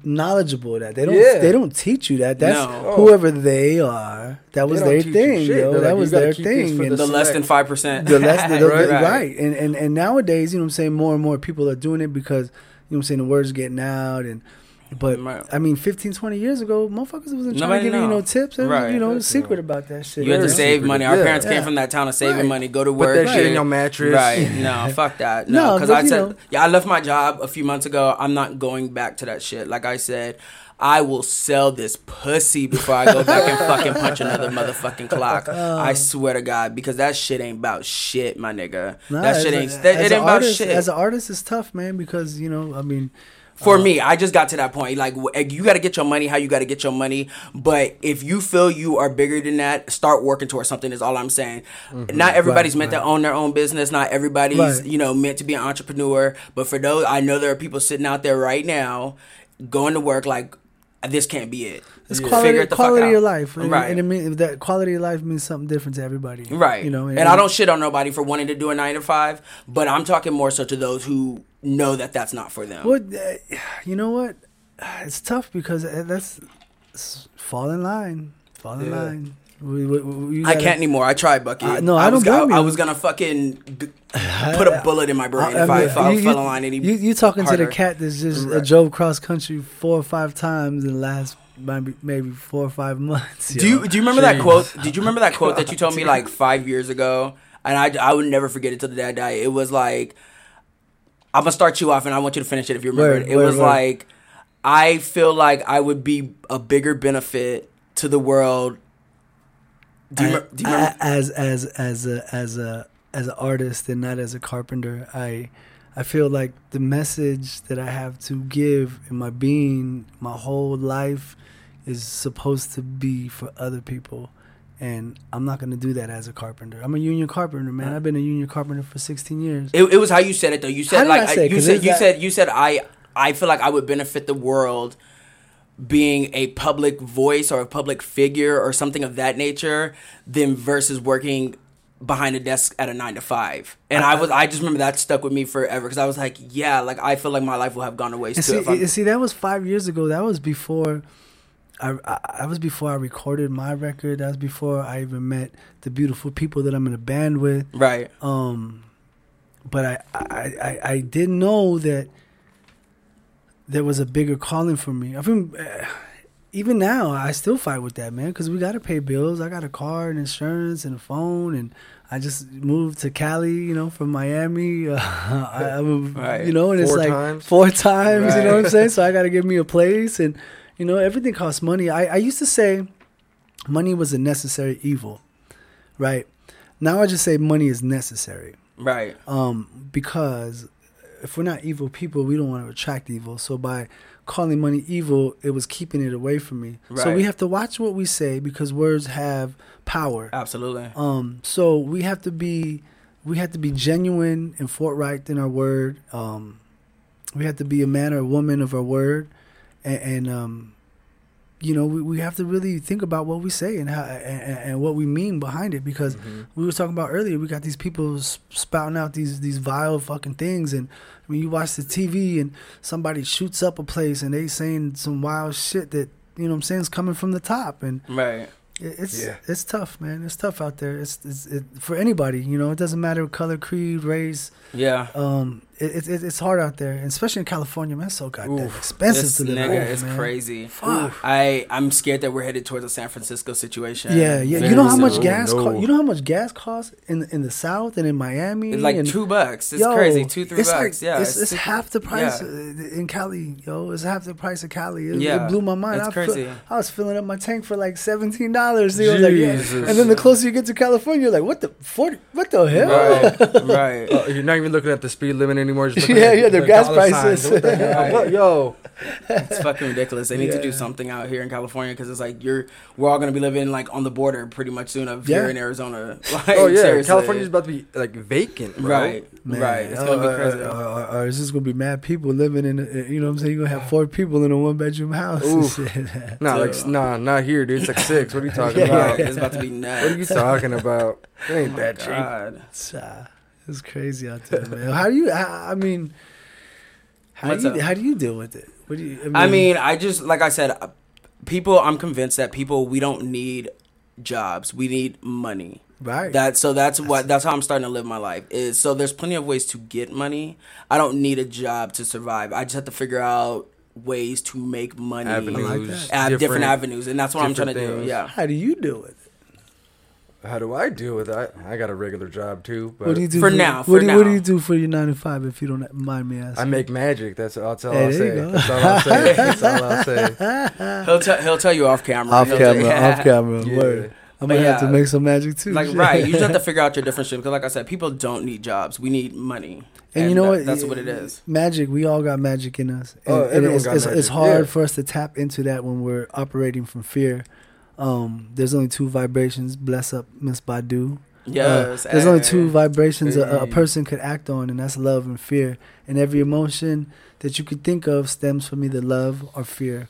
knowledgeable of that. They don't Yeah. they don't teach you that. That's No. whoever they are. That was their thing, yo. They're that like, was their thing. The the less than five percent. the less the, the, Right. right, And, and and nowadays you know what i'm saying more and more people are doing it because you know what i'm saying the word's getting out and but Right. i mean 15 20 years ago motherfuckers wasn't trying Nobody to give you no tips There was, Right. you know Heck secret no. about that shit You had to save money. Our Yeah. parents came from that town of saving Right. money. Go to Put work. that shit in your mattress. Right. No, fuck that. No, No, because but I said, know. yeah, I left my job a few months ago. I'm not going back to that shit. Like I said, I will sell this pussy before I go back and fucking punch another motherfucking clock. Uh. I swear to God, because that shit ain't about shit, my nigga. Nah, that as shit a- ain't. That, it a ain't about artist, shit. as an artist it's tough man because you know i mean For uh-huh. me, I just got to that point. Like, you got to get your money how you got to get your money. But if you feel you are bigger than that, start working towards something. Is all I'm saying. Mm-hmm. Not everybody's Right, meant right. to own their own business. Not everybody's Right. you know meant to be an entrepreneur. But for those, I know there are people sitting out there right now going to work like this can't be it. it's Figure quality, it quality of life and, right? and it mean that quality of life means something different to everybody Right. you know and, I don't shit on nobody for wanting to do a nine to five, but I'm talking more so to those who know that that's not for them. What uh, you know? What it's tough because uh, that's fall in line. Fall in Yeah. line. We, we, we, I gotta- can't anymore. I tried, Bucky. I- no, I was, don't blame I, I was gonna fucking put a bullet in my brain if I, mean, if I you- fell in line any You you talking to the cat that's just uh, Right. drove cross country four or five times in the last maybe maybe four or five months. Do yo. you do you remember that quote? Did you remember that quote that you told me like five years ago? And I, I would never forget it till the day I die. It was like, I'm gonna start you off, and I want you to finish it if you remember Word, it. It word, was word. like, I feel like I would be a bigger benefit to the world. Do you, I- do you remember? I- as as as a as a as an artist and not as a carpenter, I I feel like the message that I have to give in my being, my whole life, is supposed to be for other people. And I'm not gonna do that as a carpenter. I'm a union carpenter, man. I've been a union carpenter for 16 years. It, it was how you said it though. You said like I say it? you said you that- said you said I I feel like I would benefit the world being a public voice or a public figure or something of that nature than versus working behind a desk at a nine to five. And I was I just remember that stuck with me forever because I was like, yeah, like I feel like my life will have gone to waste too. see, and see, that was five years ago. That was before. I, I that was before I recorded my record. That was before I even met the beautiful people that I'm in a band with. right. Um, but I, I, I, I didn't know that there was a bigger calling for me. I mean, eh, even now, I still fight with that, man, because we got to pay bills. I got a car and insurance and a phone, and I just moved to Cali, you know, from Miami. Uh, I, I moved, Right. you know, and it's like times? four times, you know what I'm saying? So I got to give me a place, and you know, everything costs money. I, I used to say money was a necessary evil, right? Now I just say money is necessary Right. um, because if we're not evil people, we don't want to attract evil. So by calling money evil, it was keeping it away from me. So we have to watch what we say because words have power. Absolutely. Um, so we have to be we have to be genuine and forthright in our word. Um, we have to be a man or a woman of our word, and, and um, you know we, we have to really think about what we say and how and, and what we mean behind it because we were talking about earlier. We got these people spouting out these these vile fucking things, and when you watch the TV and somebody shoots up a place and they saying some wild shit that you know what I'm saying is coming from the top and Right. It's Yeah. it's tough, man. It's tough out there. It's, it's it, for anybody. You know, it doesn't matter color, creed, race. Yeah. Um, it, it, it's hard out there, especially in California, man. It's so goddamn Oof. expensive This to live. nigga out, is man. crazy. Fuck. I I'm scared that we're headed towards a San Francisco situation. Yeah, yeah. very You know how much soon. gas? no. Co- you know how much gas costs in in the South and in Miami. It's like and, two bucks. It's Yo, crazy. Two three it's bucks. Like, yeah. it's, it's super- half the price yeah. uh, in Cali, yo. It's half the price of Cali. It, Yeah, it blew my mind. it's I, crazy. Fill, I was filling up my tank for like seventeen dollars. Like, yeah. Jesus. And then the closer you get to California, you're like, what the forty? What the hell? Right. right. Oh, you're not even looking at the speed limit anymore. Just Yeah, at yeah, their gas prices. The? Right. Yo, It's fucking ridiculous. They need to do something out here in California because it's like you're we're all gonna be living like on the border pretty much soon of Yeah. here in Arizona. Like, oh yeah, seriously. California's about to be like vacant, bro. Right. Man, Right. It's gonna uh, be crazy. Uh, uh, uh, it's just gonna be mad people living in. A, you know what I'm saying? You're gonna have four people in a one bedroom house. and Oof. shit. Nah, like Dude. nah, not here, dude. It's like six. What are you talking Yeah. about? Right. It's about to be nuts. What are you talking about? It ain't Oh, that cheap. God. It's, uh, it's crazy out there, man. How do you? I, I mean, how What's do you? up? How do you deal with it? What do you? I mean, I just like I said, uh, people. I'm convinced that people we don't need jobs. We need money. right? That so that's what that's how I'm starting to live my life. Is so there's plenty of ways to get money. I don't need a job to survive. I just have to figure out ways to make money. Avenues, At different, different- avenues, and that's what I'm trying to different do. Yeah. how do you do it? How do I deal with that? I, I got a regular job too, but What do you do For now, What, for do, you- what do you do for your nine to five? If you don't mind me asking, I make magic. That's, that's all Hey, I'll say. That's all I'll say. That's all I'll say. He'll tell he'll tell you off camera. off He'll tell camera, off camera. Yeah. Word. I'm But gonna have to make some magic too. Like right, you just have to figure out your different shit. Because like I said, people don't need jobs. We need money. And, you know that- what? That's what it is. Magic. We all got magic in us. And, Oh, and it's, got it's, it's hard yeah. for us to tap into that when we're operating from fear. Um, there's only two vibrations. Bless up, Miss Badu. Yes. Uh, there's only two vibrations a, a person could act on, and that's love and fear. And every emotion that you could think of stems from either love or fear.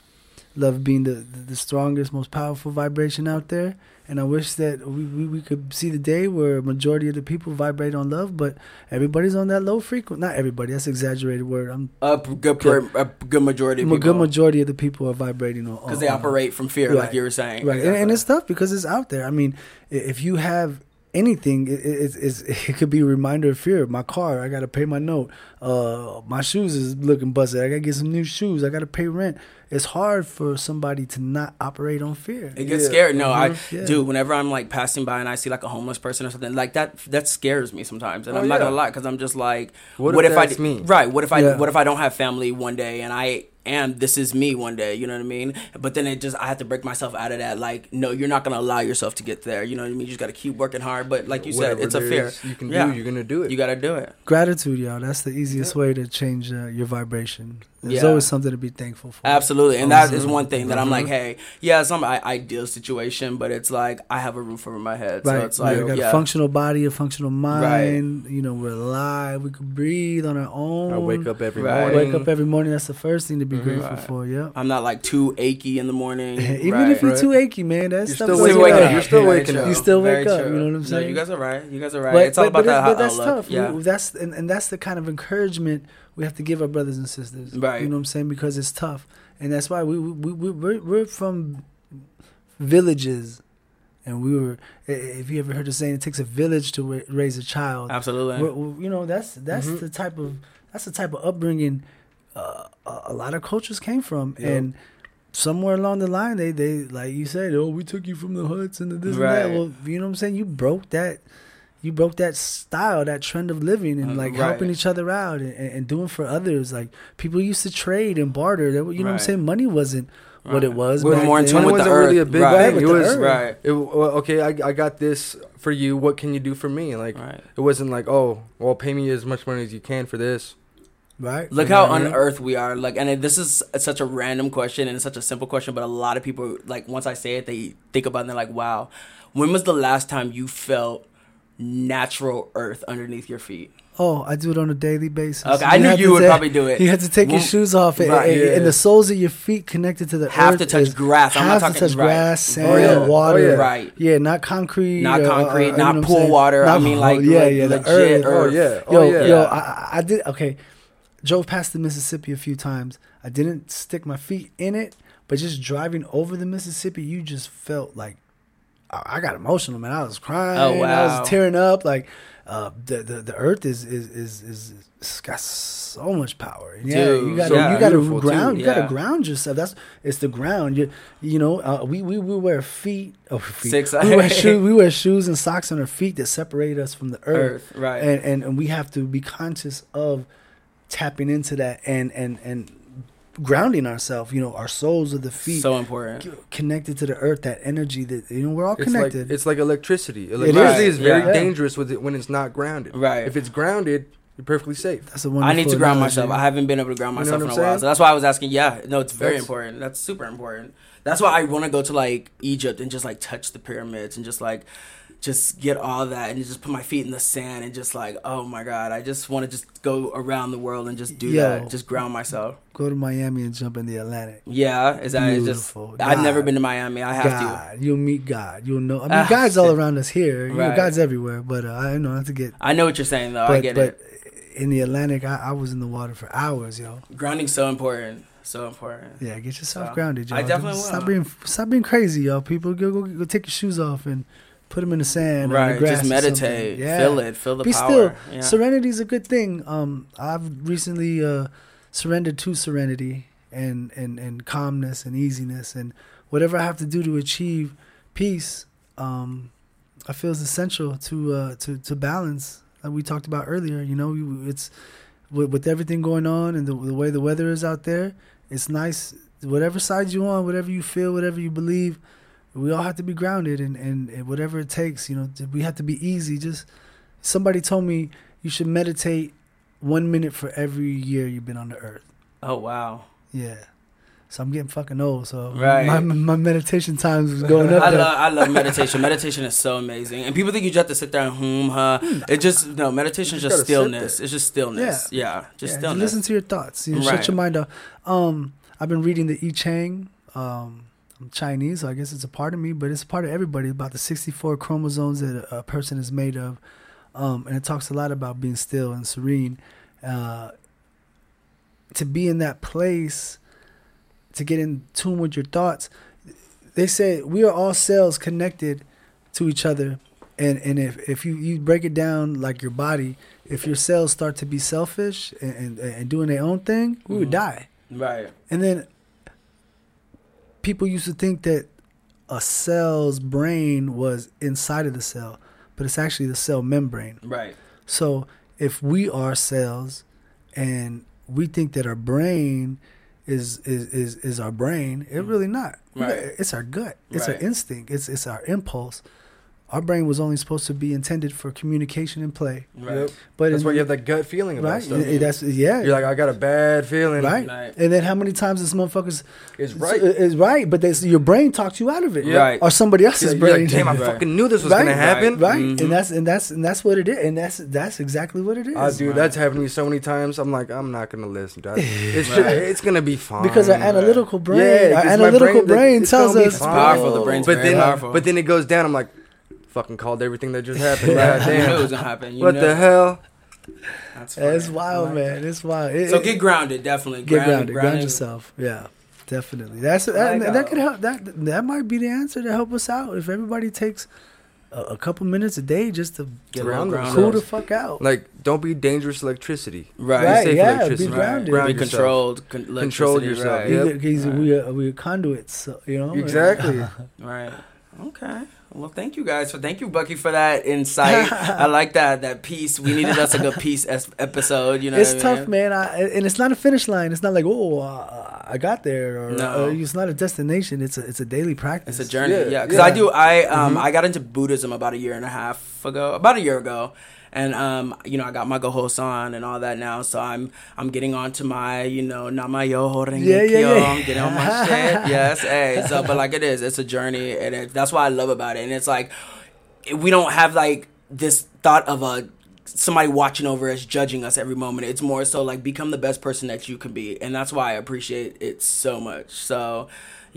Love being the, the, the strongest, most powerful vibration out there. And I wish that we, we, we could see the day where a majority of the people vibrate on love, but everybody's on that low frequency. Not everybody, that's an exaggerated word. I'm a good per, a good majority of a good majority of the people are vibrating on because they operate from fear, Right. like you were saying. Right, and, and it's tough because it's out there. I mean, if you have anything, it, it, it could be a reminder of fear. My car, I got to pay my note. Uh, my shoes is looking busted. I got to get some new shoes. I got to pay rent. It's hard for somebody to not operate on fear. It gets Yeah. scary. No, I Mhm. Yeah. dude. Whenever I'm like passing by and I see like a homeless person or something like that, that scares me sometimes. And Oh, I'm not gonna lie because I'm just like, What what, if if, I that's d- me? right? What if I Yeah. what if I don't have family one day and I am. This is me one day. You know what I mean? But then it just I have to break myself out of that. Like, no, you're not gonna allow yourself to get there. You know what I mean? You just got to keep working hard. But like you Whatever said, it's a fear. is you can Yeah. do. You're gonna do it. You got to do it. Gratitude, y'all. That's the easiest way to change uh, your vibration. There's Yeah. always something to be thankful for. Absolutely, and that is one thing that I'm like, hey, yeah, it's not my ideal situation, but it's like I have a roof over my head, Right, so it's like, we got yeah, a functional body, a functional mind. You know, we're alive. We can breathe on our own. I wake up every Right. morning. Wake up every morning. That's the first thing to be Mhm. grateful Right. for. Yeah. I'm not like too achy in the morning. Even right. if you're Right. too achy, man, that's You're stuff still goes waking away. up. You're still Very waking true. up. You still Very wake up, true. you know what I'm No, saying? you guys are right. You guys are right. But, it's all but, about but, that but that's tough. Yeah. That's and, and that's the kind of encouragement we have to give our brothers and sisters. Right. You know what I'm saying? Because it's tough, and that's why we we we we're, we're from villages, and we were. If you ever heard the saying, it takes a village to raise a child. Absolutely. We're- we're- you know, that's that's Mhm. the type of that's the type of upbringing uh, a lot of cultures came from, Yep. and somewhere along the line, they they like you said, oh, we took you from the huts and the this Right. and that. Well, you know what I'm saying? You broke that. You broke that style, that trend of living, and Uh, like right. helping each other out and, and doing for others. Like people used to trade and barter. They, you know what I'm saying? Money wasn't what it was. We're more in tune with the wasn't really a earth. big Right. thing. It was earth. Right. It, well, okay, I, I got this for you. What can you do for me? Like Right. it wasn't like, oh, well, pay me as much money as you can for this. right? Look how know what I mean? unearthed we are. Like, and this is such a random question and it's such a simple question, but a lot of people, like, once I say it, they think about it and they're like, wow, when was the last time you felt natural earth underneath your feet? Oh, I do it on a daily basis. Okay, I knew you would ta- probably do it. You have to take your shoes off, and, right, and, yeah. and the soles of your feet connected to the Have earth to touch is- grass. I'm not have talking to touch right. grass, sand, Real. water. Oh, yeah. Right. Yeah, not concrete. Not uh, uh, concrete, you know not pool saying? water. I mean, like, yeah, like yeah, the legit earth. Oh earth. yeah. Yo, Oh yeah. yo, I, I did okay. Drove past the Mississippi a few times. I didn't stick my feet in it, but just driving over the Mississippi, you just felt like I, got emotional, man. I was crying. Oh, wow. I was tearing up. Like uh, the, the the earth is is is is it's got so much power. Yeah, Dude, you got so to you got to beautiful, too. ground. You gotta ground yourself. That's it's the ground. You you know uh, we, we we wear feet. Oh, feet. Six- we wear shoes. We wear shoes and socks on our feet that separate us from the earth Earth, right. and, and and we have to be conscious of tapping into that and and and grounding ourselves you know our souls of the feet so important. connected to the earth that energy that you know we're all It's like connected it's like electricity. is. Electricity is, very Yeah. dangerous with it when it's not grounded. Right. If it's grounded, you're perfectly safe. that's a I wonderful I need to ground analogy. myself. I haven't been able to ground You know myself in a I'm while. So that's why I was asking. Yeah, no, it's very That's- important. That's super important. That's why I want to go to like Egypt and just like touch the pyramids and just like just get all that and just put my feet in the sand and just like oh my god, I just want to just go around the world and just do Yo. that, just ground myself. go to miami and jump in the atlantic Yeah, is that just? Beautiful. I've never been to Miami. I have to. god you'll meet god you'll know i mean Ah, god's all around us here you know Right. god's everywhere but uh, i know not to get I know what you're saying though. I but get but it. in the atlantic I, I was in the water for hours yo Grounding's so important. So important. yeah get yourself So, grounded yo I definitely stop will. being stop being crazy yo people go, go go take your shoes off and put them in the sand the Right. grass Just meditate. yeah Feel it. Feel the be power. still. Yeah. Serenity is a good thing. Um, I've recently uh, surrendered to serenity and, and, and calmness and easiness and whatever I have to do to achieve peace. Um, I feel is essential to uh, to to balance. Like we talked about earlier, you know, it's with, with everything going on and the, the way the weather is out there. It's nice, whatever side you on, whatever you feel, whatever you believe. We all have to be grounded and, and, and whatever it takes, you know, we have to be easy. Just somebody told me you should meditate one minute for every year you've been on the earth. oh wow. Yeah. So I'm getting fucking old. So Right. my my meditation times was going up. I love I love meditation. meditation is so amazing, and people think you just have to sit there and hum, huh? It just no meditation is just just stillness. It's just stillness. Yeah, just Yeah, stillness. listen to your thoughts. You know, Right. Shut your mind off. Um, I've been reading the I Ching. Um, I'm Chinese, so I guess it's a part of me, but it's a part of everybody. About the 64 chromosomes that a, person is made of, um, and it talks a lot about being still and serene. Uh, to be in that place, to get in tune with your thoughts. They say we are all cells connected to each other, and and if if you you break it down like your body, if your cells start to be selfish and and, and doing their own thing, we would Mhm. die. right. And then people used to think that a cell's brain was inside of the cell, but it's actually the cell membrane. Right. So if we are cells and we think that our brain is is is, is our brain. It mm-hmm. really not. Right. It's our gut. It's Right. our instinct. It's it's our impulse. Our brain was only supposed to be intended for communication and play. Right. Yep. But That's in- why you have that gut feeling about right. stuff. it- that's yeah. You're like, I got a bad feeling. right. Right. And then how many times this motherfuckers It's right. Is right, but that's, your brain talks you out of it. Yeah. Right. Or somebody else's You're like, brain. damn, I Right. fucking knew this was Right, gonna happen. right Mhm. and that's and that's and that's what it is and that's that's exactly what it is Ah, dude, Right. that's happened to me so many times. I'm like, I'm not gonna listen. Dog. It's Right. just, it's gonna be fine. because our analytical brain Yeah, our 'cause my analytical brain, brain, like, tells us It's powerful. The brain's but then, powerful. but then it goes down. I'm like, fucking called everything that just happened. Yeah, God you knew it damn. was gonna happen. You What know. the hell? That's it's wild like man it's wild It- So get grounded, definitely. get grounded, ground yourself yeah definitely that's that, that that. could help that that might be the answer to help us out if everybody takes a, a couple minutes a day just to Get Ground grounded. cool the fuck out Like, don't be dangerous electricity. Right. Right, safe yeah, electricity. be grounded. Ground Be controlled. Con- Control yourself, Right. yeah. Either- 'cause we are we are conduits so, you know Exactly. Right. Okay. Well, thank you guys for thank you, Bucky, for that insight. I like that that piece. We needed us a good piece es- episode. You know, it's what I tough, mean? man. I, and it's not a finish line. It's not like oh, uh, I got there, or, No. or it's not a destination. It's a it's a daily practice. It's a journey, Yeah, yeah. Because yeah. I do. I um Mm-hmm. I got into Buddhism about a year and a half ago, about a year ago, and um you know I got my Gohos on and all that now. So I'm I'm getting on to my you know Nam-myoho-renge Yeah, yeah, yeah. I'm getting on my shit. Yes, hey. So but like it is, it's a journey, and it, that's what I love about it. And it's like we don't have like this thought of a somebody watching over us judging us every moment it's more so like become the best person that you can be and that's why i appreciate it so much so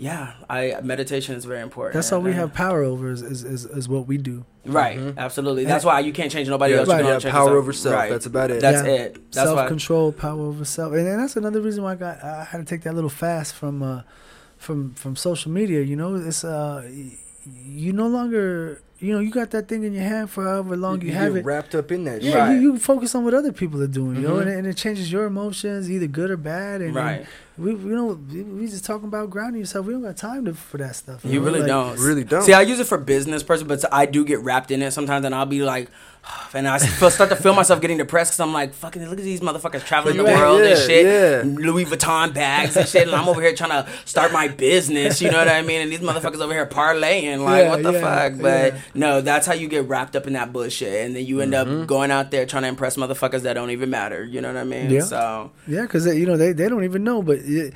yeah i meditation is very important That's all we have power over is is, is, is what we do. right absolutely that's why you can't change nobody Yeah, else you right, can yeah, only change power yourself. over self. That's about it. that's Yeah. it that's self why control, power over self, and, and that's another reason why I got I had to take that little fast from uh from from social media. You know, it's uh y- you no longer you know you got that thing in your hand for however long you, have it. wrapped up in that. Yeah. Right. you, you focus on what other people are doing, you know, and, mm-hmm. it- and it changes your emotions, either good or bad. And, Right. and we, you know, we, we just talking about grounding yourself. We don't got time to, for that stuff. You know? really Like, don't. Really don't. See, I use it for business person, but I do get wrapped in it sometimes, and I'll be like, and I start to feel myself getting depressed because I'm like, fucking, look at these motherfuckers traveling the world and shit, yeah. Louis Vuitton bags and shit, and I'm over here trying to start my business. You know what I mean? And these motherfuckers over here parlaying, like, Yeah, what the yeah, fuck? But yeah. no, that's how you get wrapped up in that bullshit, and then you end up mm-hmm. going out there trying to impress motherfuckers that don't even matter. You know what I mean? Yeah. So Yeah, because you know they, they don't even know, but it,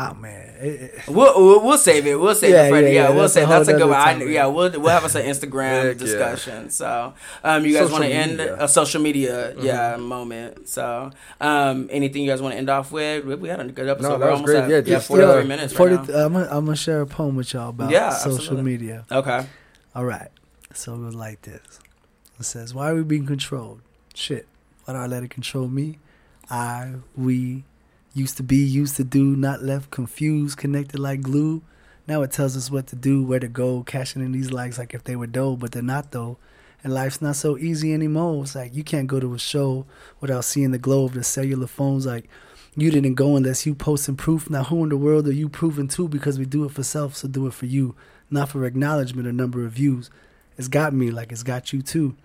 oh man, it, it- We'll, we'll we'll save it. We'll save Yeah, it for yeah, yeah. yeah, we'll that's a save. That's a good one. I, yeah, we'll we'll have us an Instagram Heck yeah. discussion. So, um, you guys want to end a social media yeah moment. So, um, anything you guys want to end off with? We- We had a good episode. No, We're was almost great. at Yeah, yeah, just, forty three uh, minutes 40 right now. I'm gonna I'm gonna share a poem with y'all about Yeah, social absolutely. media. Okay. All right, so it goes like this. It says, "Why are we being controlled? Shit, why do I let it control me? I, we, used to be, used to do, not left, confused, connected like glue. Now it tells us what to do, where to go, cashing in these likes like if they were dough, but they're not though. And life's not so easy anymore. It's like you can't go to a show without seeing the glow of the cellular phones. Like you didn't go unless you posting proof. Now who in the world are you proving to? Because we do it for self, so do it for you, not for acknowledgement or number of views. It's got me like it's got you too.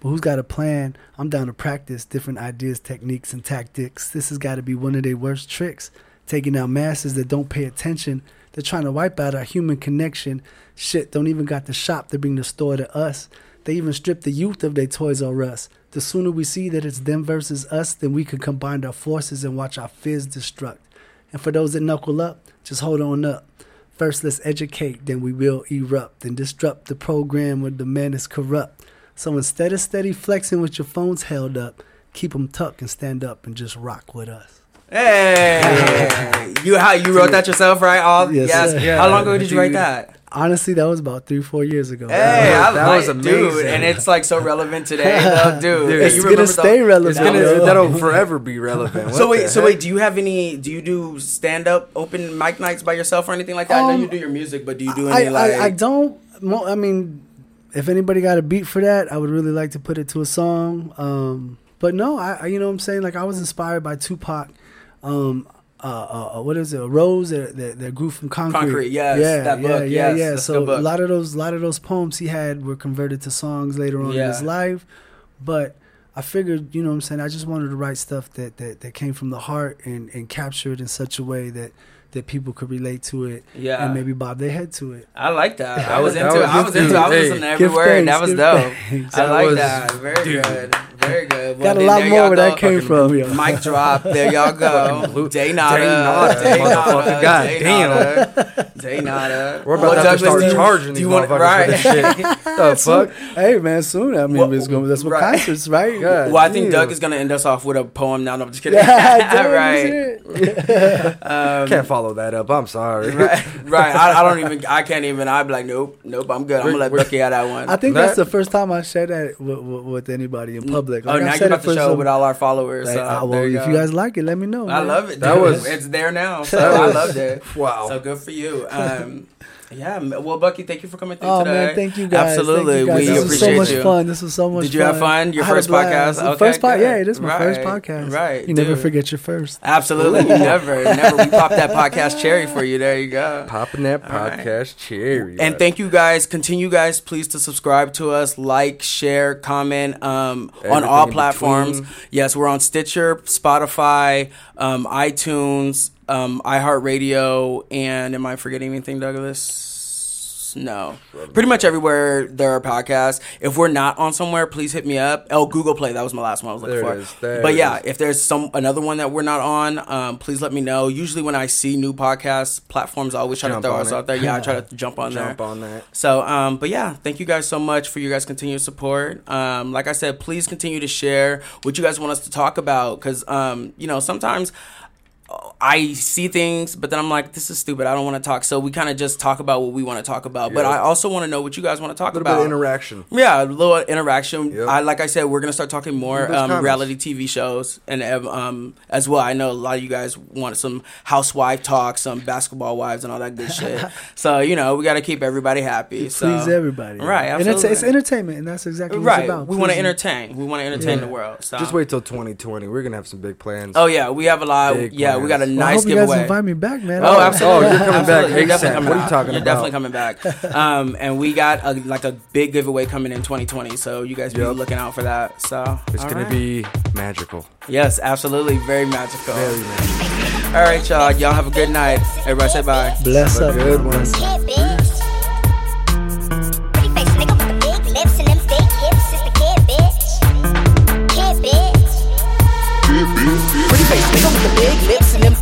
But who's got a plan? I'm down to practice different ideas, techniques, and tactics. This has got to be one of their worst tricks. Taking out masses that don't pay attention. They're trying to wipe out our human connection. Shit, don't even got the shop to bring the store to us. They even strip the youth of their Toys R Us. The sooner we see that it's them versus us, then we can combine our forces and watch our fears destruct. And for those that knuckle up, just hold on up. First, let's educate, then we will erupt and disrupt the program where the man is corrupt. So instead of steady flexing with your phones held up, keep them tucked and stand up and just rock with us. Hey, you how you wrote that yourself, right? All Yes, yes. sir. How long ago did you write that? Honestly, that was about three, four years ago. Hey, I That like was dude, and it's like so relevant today, though, dude. Dude, it's you gonna remember the- stay relevant. It's gonna bro. that'll forever be relevant. So wait, so heck? wait, do you have any? Do you do stand up, open mic nights by yourself or anything like that? I know Um, you do your music, but do you do I, any like? I, I don't. I mean, if anybody got a beat for that, I would really like to put it to a song. Um, but no, I, I you know what I'm saying like I was inspired by Tupac. Um, uh, uh, uh, what is it? A rose that, that, that grew from concrete. Concrete, yes, yeah, that yeah, book, yeah, yes, yeah. So a lot of those, lot of those poems he had were converted to songs later on in his life. But I figured, you know what I'm saying, I just wanted to write stuff that, that, that came from the heart and, and capture it in such a way that that people could relate to it Yeah. and maybe bob their head to it. I like that. I was was- into it. I was was into it. I was too. listening to Hey. every Give word. thanks, That was dope. thanks. I like that. Very dude. good. Very good. Got a lot more where that came from, yo. Mic drop. There y'all go. Fucking Day Day nada. nada, Day nada. God Day damn. nada. Day nada. We're about Well, to have to Douglas, start do you- charging do these want- motherfuckers right. for this shit. the fuck? Hey man, soon I mean Well, it's going that's what right. concerts, right? God. Well, I think Doug is gonna end us off with a poem. Now, no, I'm just kidding. Yeah, right. Um, Can't follow that up. I'm sorry. right. Right. I, I don't even. I can't even. I'd be like, nope, nope. I'm good. I'm gonna let We're- Bucky have that one. I think that's the first time I shared that with, with, with anybody in public. Oh, Like, now I've you're said about to show some- with all our followers. like, so ah, well, there if you you guys like it, let me know. I man. love it. That was- it's there now. So I was- loved it. Wow. So good for you. Um, yeah. Well, Bucky, thank you for coming through Oh today. man, thank you guys. Absolutely, you guys. we this appreciate was so much you. fun. This was so much. Did you have fun? Your I had first podcast? The Okay, first podcast. good. Yeah, it is my first podcast. right, You never forget your first. Absolutely, never, never. We popped that podcast cherry for you. There you go. Popping that All right. podcast cherry. And thank you guys. Continue, guys, please to subscribe to us, like, share, comment um, on all platforms. between. Yes, we're on Stitcher, Spotify, um, iTunes, um, iHeartRadio, and am I forgetting anything, Douglas? No, pretty much everywhere there are podcasts. If we're not on somewhere, please hit me up. Oh, Google Play. That was my last one I was looking There for. is. But yeah, if there's some another one that we're not on, um, please let me know. Usually when I see new podcast platforms, I always try Jump to throw us out there. Yeah, I try to jump on there. Jump on that. So, um, but yeah, thank you guys so much for your guys' continued support. Um, like I said, please continue to share what you guys want us to talk about because, um, you know, sometimes I see things, but then I'm like, this is stupid. I don't want to talk. So we kind of just talk about what we want to talk about. But I also want to know what you guys want to talk A little about. bit of interaction. Yeah, a little interaction. Yep. I like I said, we're gonna start talking more um, reality TV shows and um as well. I know a lot of you guys want some housewife talk, some basketball wives, and all that good shit. so you know we got to keep everybody happy. So. Please everybody. right? And it's, it's entertainment, and that's exactly what it's right. about. We want to entertain. We want to entertain Yeah. the world. So. Just wait till 2020. We're gonna have some big plans. Oh yeah, we have a lot. Big yeah, we got a plans. Well, I nice hope you guys giveaway. invite me back, man. Oh, I- absolutely. Oh, you're coming back You're definitely coming What are you back. talking You're about? definitely coming back. Um, and we got a, like a big giveaway coming in 2020, so you guys be Yep. looking out for that. So It's gonna right. be magical. yes, absolutely, very magical. Very magical. All right, y'all. Y'all have a good night. Everybody say bye. Bless Have up. a good man. one.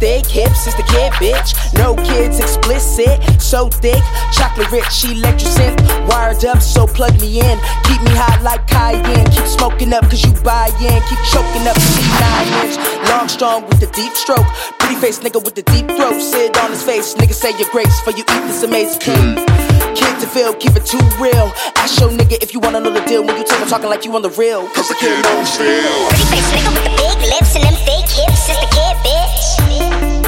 Lips and them thick hips is the kid, bitch. No kids explicit, so thick, chocolate rich, electric Wired up, so plug me in. Keep me hot like cayenne. Keep smoking up cause you buy in. Keep choking up cause she nine inch. Long, strong with the deep stroke. Pretty face nigga with the deep throat. Sit on his face, nigga say your grace for you eat this amazing cake. Kid to feel, keep it too real. Ask your nigga if you wanna know the deal when you talk, I'm talking like you on the real. Cause the kid knows feel. Pretty face nigga with the big lips and them fake hips is the kid, bitch.